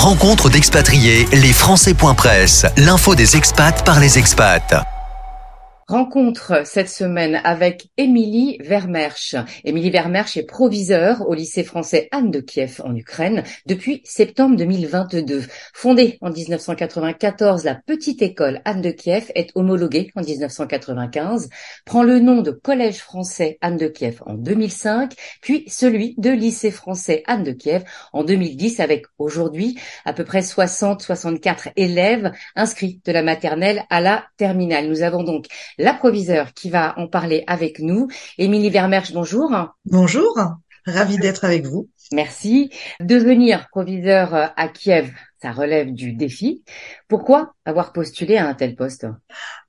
Rencontre d'expatriés, les Français.press, l'info des expats par les expats. Rencontre cette semaine avec Émilie Vermersch. Émilie Vermersch est proviseure au lycée français Anne de Kiev en Ukraine depuis septembre 2022. Fondée en 1994, la petite école Anne de Kiev est homologuée en 1995, prend le nom de Collège français Anne de Kiev en 2005, puis celui de lycée français Anne de Kiev en 2010 avec aujourd'hui à peu près 60-64 élèves inscrits de la maternelle à la terminale. Nous avons donc l'approviseur qui va en parler avec nous. Émilie Vermersch, bonjour. Bonjour, ravi d'être avec vous. Merci. Devenir proviseur à Kiev, ça relève du défi. Pourquoi avoir postulé à un tel poste?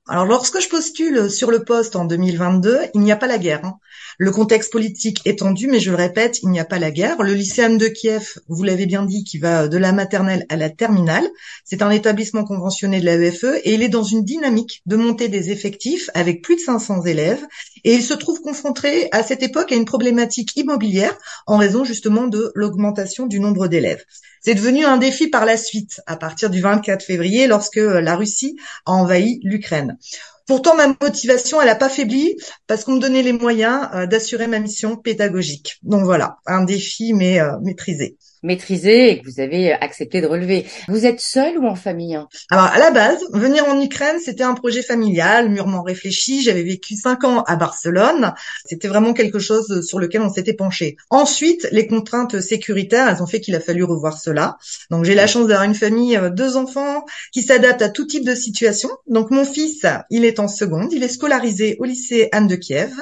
Alors lorsque je postule sur le poste en 2022, il n'y a pas la guerre. Hein. Le contexte politique est tendu, mais je le répète, il n'y a pas la guerre. Le lycée de Kiev, vous l'avez bien dit, qui va de la maternelle à la terminale, c'est un établissement conventionné de la EFE et il est dans une dynamique de montée des effectifs avec plus de 500 élèves et il se trouve confronté à cette époque à une problématique immobilière en raison justement de l'augmentation du nombre d'élèves. C'est devenu un défi par la suite, à partir du 24 février, lorsque la Russie a envahi l'Ukraine. Pourtant, ma motivation, elle n'a pas faibli parce qu'on me donnait les moyens euh, d'assurer ma mission pédagogique. Donc voilà, un défi mais euh, maîtrisé maîtrisé et que vous avez accepté de relever. Vous êtes seul ou en famille hein? Alors à la base, venir en Ukraine, c'était un projet familial, mûrement réfléchi. J'avais vécu cinq ans à Barcelone. C'était vraiment quelque chose sur lequel on s'était penché. Ensuite, les contraintes sécuritaires, elles ont fait qu'il a fallu revoir cela. Donc j'ai la chance d'avoir une famille, euh, deux enfants qui s'adaptent à tout type de situation. Donc mon fils, il est en seconde, il est scolarisé au lycée Anne de Kiev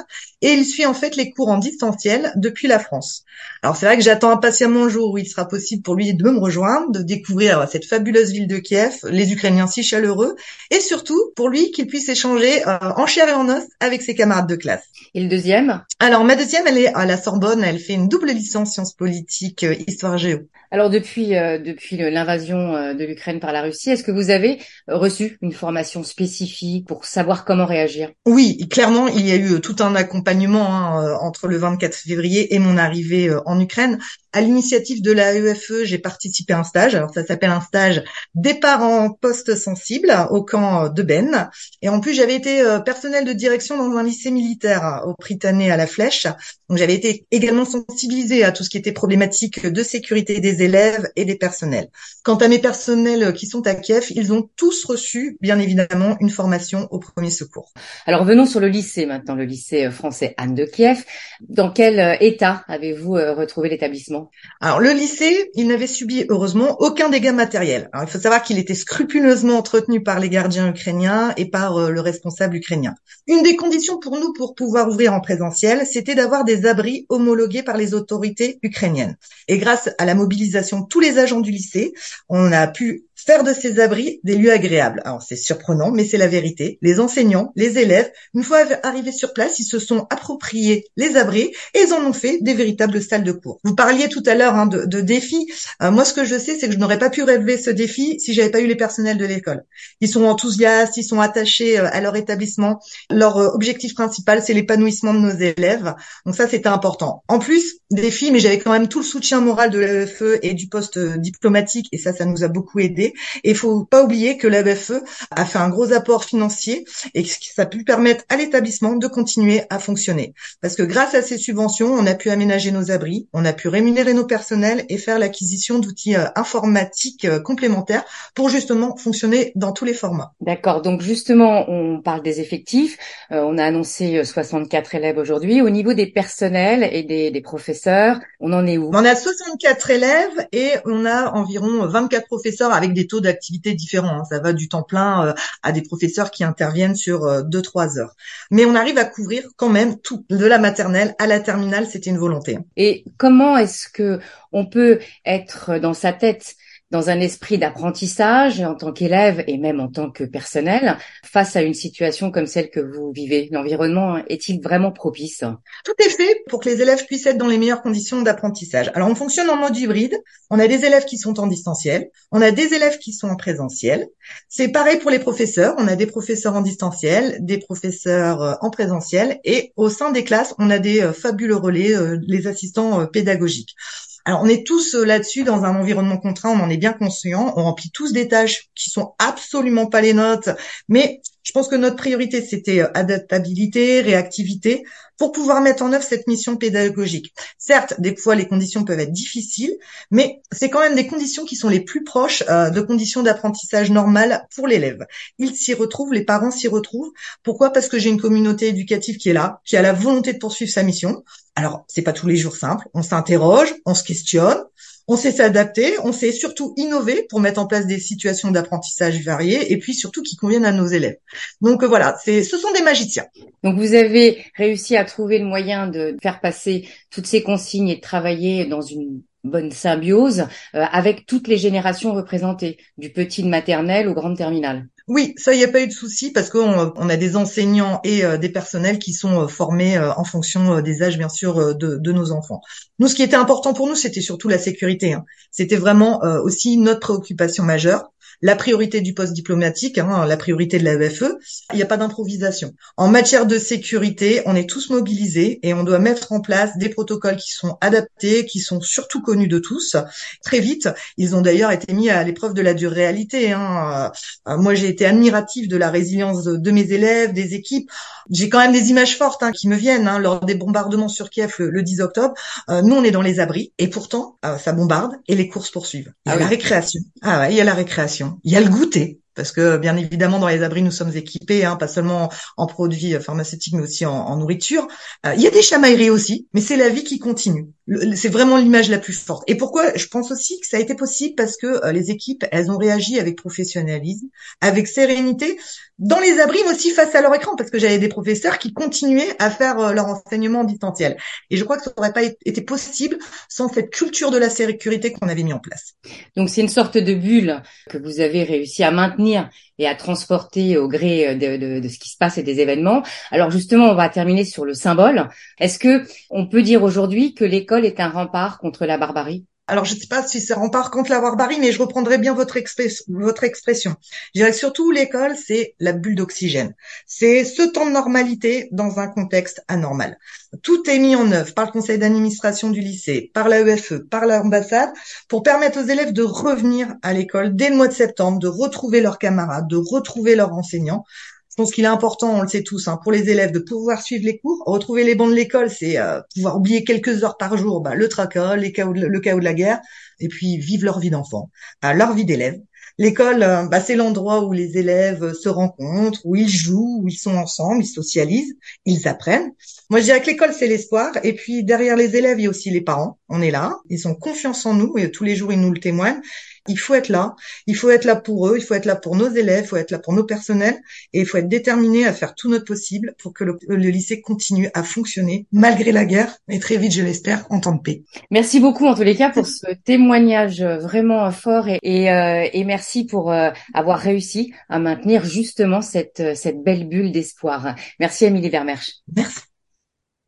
et il suit en fait les cours en distanciel depuis la France. Alors c'est vrai que j'attends impatiemment le jour où il sera possible pour lui de me rejoindre, de découvrir cette fabuleuse ville de Kiev, les Ukrainiens si chaleureux, et surtout pour lui qu'il puisse échanger euh, en chair et en os avec ses camarades de classe. Et le deuxième? Alors ma deuxième, elle est à la Sorbonne, elle fait une double licence sciences politiques, euh, histoire géo. Alors depuis euh, depuis l'invasion de l'Ukraine par la Russie, est-ce que vous avez reçu une formation spécifique pour savoir comment réagir? Oui, clairement, il y a eu tout un accompagnement hein, entre le 24 février et mon arrivée en Ukraine. À l'initiative de la EFE, j'ai participé à un stage. Alors ça s'appelle un stage départ en poste sensible au camp de Ben. Et en plus, j'avais été euh, personnel de direction dans un lycée militaire au Britannique à la Flèche. Donc j'avais été également sensibilisée à tout ce qui était problématique de sécurité des élèves et des personnels. Quant à mes personnels qui sont à Kiev, ils ont tous reçu, bien évidemment, une formation au premier secours. Alors venons sur le lycée maintenant, le lycée français Anne de Kiev. Dans quel euh, état avez-vous euh, retrouvé l'établissement? Alors le lycée, il n'avait subi heureusement aucun dégât matériel. il faut savoir qu'il était scrupuleusement entretenu par les gardiens ukrainiens et par euh, le responsable ukrainien. Une des conditions pour nous pour pouvoir ouvrir en présentiel, c'était d'avoir des abris homologués par les autorités ukrainiennes. Et grâce à la mobilisation de tous les agents du lycée, on a pu faire de ces abris des lieux agréables. Alors c'est surprenant, mais c'est la vérité. Les enseignants, les élèves, une fois arrivés sur place, ils se sont appropriés les abris et ils en ont fait des véritables salles de cours. Vous parliez tout à l'heure hein, de, de, défis. Euh, moi, ce que je sais, c'est que je n'aurais pas pu relever ce défi si j'avais pas eu les personnels de l'école. Ils sont enthousiastes, ils sont attachés euh, à leur établissement. Leur euh, objectif principal, c'est l'épanouissement de nos élèves. Donc ça, c'était important. En plus, défi, mais j'avais quand même tout le soutien moral de l'AFE et du poste diplomatique, et ça, ça nous a beaucoup aidé. Et il faut pas oublier que la BFE a fait un gros apport financier et que ça a pu permettre à l'établissement de continuer à fonctionner. Parce que grâce à ces subventions, on a pu aménager nos abris, on a pu rémunérer nos personnels et faire l'acquisition d'outils euh, informatiques euh, complémentaires pour justement fonctionner dans tous les formats. D'accord. Donc justement, on parle des effectifs. Euh, on a annoncé 64 élèves aujourd'hui. Au niveau des personnels et des, des professeurs, on en est où? On a 64 élèves et on a environ 24 professeurs avec des taux d'activité différents. Hein. Ça va du temps plein euh, à des professeurs qui interviennent sur euh, deux trois heures. Mais on arrive à couvrir quand même tout, de la maternelle à la terminale. C'était une volonté. Et comment est-ce que on peut être dans sa tête dans un esprit d'apprentissage en tant qu'élève et même en tant que personnel face à une situation comme celle que vous vivez L'environnement est-il vraiment propice? Tout est fait pour que les élèves puissent être dans les meilleures conditions d'apprentissage. Alors on fonctionne en mode hybride. On a des élèves qui sont en distanciel, on a des élèves qui sont en présentiel. C'est pareil pour les professeurs. On a des professeurs en distanciel, des professeurs euh, en présentiel et au sein des classes, on a des euh, fabuleux relais, euh, les assistants pédagogiques. Alors on est tous euh, là-dessus dans un environnement contraint, on en est bien conscient, on remplit tous des tâches qui sont absolument pas les notes, mais je pense que notre priorité c'était euh, adaptabilité, réactivité pour pouvoir mettre en œuvre cette mission pédagogique. Certes, des fois les conditions peuvent être difficiles, mais c'est quand même des conditions qui sont les plus proches euh, de conditions d'apprentissage normales pour l'élève. Il s'y retrouve, les parents s'y retrouvent. Pourquoi? Parce que j'ai une communauté éducative qui est là, qui a la volonté de poursuivre sa mission. Alors, c'est pas tous les jours simple. On s'interroge, on se questionne, on sait s'adapter, on sait surtout innover pour mettre en place des situations d'apprentissage variées et puis surtout qui conviennent à nos élèves. Donc voilà, c'est, ce sont des magiciens. Donc vous avez réussi à trouver le moyen de faire passer toutes ces consignes et de travailler dans une bonne symbiose euh, avec toutes les générations représentées, du petit de maternelle au grand terminal. Oui, ça, il n'y a pas eu de souci parce qu'on on a des enseignants et euh, des personnels qui sont euh, formés en fonction des âges, bien sûr, de, de, nos enfants. Nous, ce qui était important pour nous, c'était surtout la sécurité. Hein. C'était vraiment aussi notre préoccupation majeure la priorité du poste diplomatique, hein, la priorité de la EFE. Il n'y a pas d'improvisation. En matière de sécurité, on est tous mobilisés et on doit mettre en place des protocoles qui sont adaptés, qui sont surtout connus de tous. Très vite, ils ont d'ailleurs été mis à l'épreuve de la dure réalité. Hein. Euh, moi, j'ai été admirative de la résilience de mes élèves, des équipes. J'ai quand même des images fortes hein, qui me viennent hein, lors des bombardements sur Kiev le, 10 octobre. Euh, nous, on est dans les abris et pourtant, euh, ça bombarde et les courses poursuivent. Il y a ah la récréation. Ah ouais, il y a la récréation il y a le goûter parce que bien évidemment dans les abris nous sommes équipés, hein, pas seulement en produits pharmaceutiques mais aussi en, nourriture. Euh, il y a des chamailleries aussi, mais c'est la vie qui continue. C'est vraiment l'image la plus forte. Et pourquoi Je pense aussi que ça a été possible? Parce que euh, les équipes, elles ont réagi avec professionnalisme, avec sérénité, dans les abris mais aussi face à leur écran, parce que j'avais des professeurs qui continuaient à faire euh, leur enseignement en distanciel. Et je crois que ça n'aurait pas été possible sans cette culture de la sécurité qu'on avait mis en place. Donc c'est une sorte de bulle que vous avez réussi à maintenir et à transporter au gré euh, de, de, ce qui se passe et des événements. Alors justement, on va terminer sur le symbole. Est-ce que on peut dire aujourd'hui que l'école est un rempart contre la barbarie? Alors je ne sais pas si c'est rempart contre la barbarie, mais je reprendrai bien votre, expression. Je dirais surtout l'école, c'est la bulle d'oxygène. C'est ce temps de normalité dans un contexte anormal. Tout est mis en œuvre par le conseil d'administration du lycée, par l'AEFE, par l'ambassade, pour permettre aux élèves de revenir à l'école dès le mois de septembre, de retrouver leurs camarades, de retrouver leurs enseignants. Je pense qu'il est important, on le sait tous, hein, pour les élèves de pouvoir suivre les cours. Retrouver les bancs de l'école, c'est euh, pouvoir oublier quelques heures par jour bah, le tracas, le chaos de la guerre, et puis vivre leur vie d'enfant, euh, leur vie d'élève. L'école, euh, bah, c'est l'endroit où les élèves se rencontrent, où ils jouent, où ils sont ensemble, ils socialisent, ils apprennent. Moi, je dirais que l'école, c'est l'espoir. Et puis, derrière les élèves, il y a aussi les parents. On est là. Ils ont confiance en nous et tous les jours, ils nous le témoignent. Il faut être là. Il faut être là pour eux. Il faut être là pour nos élèves. Il faut être là pour nos personnels. Et il faut être déterminé à faire tout notre possible pour que le, lycée continue à fonctionner malgré la guerre et très vite, je l'espère, en temps de paix. Merci beaucoup, en tous les cas, pour ce témoignage vraiment fort et, et, euh, et merci pour euh, avoir réussi à maintenir justement cette, cette belle bulle d'espoir. Merci, Amélie Vermersch. Merci.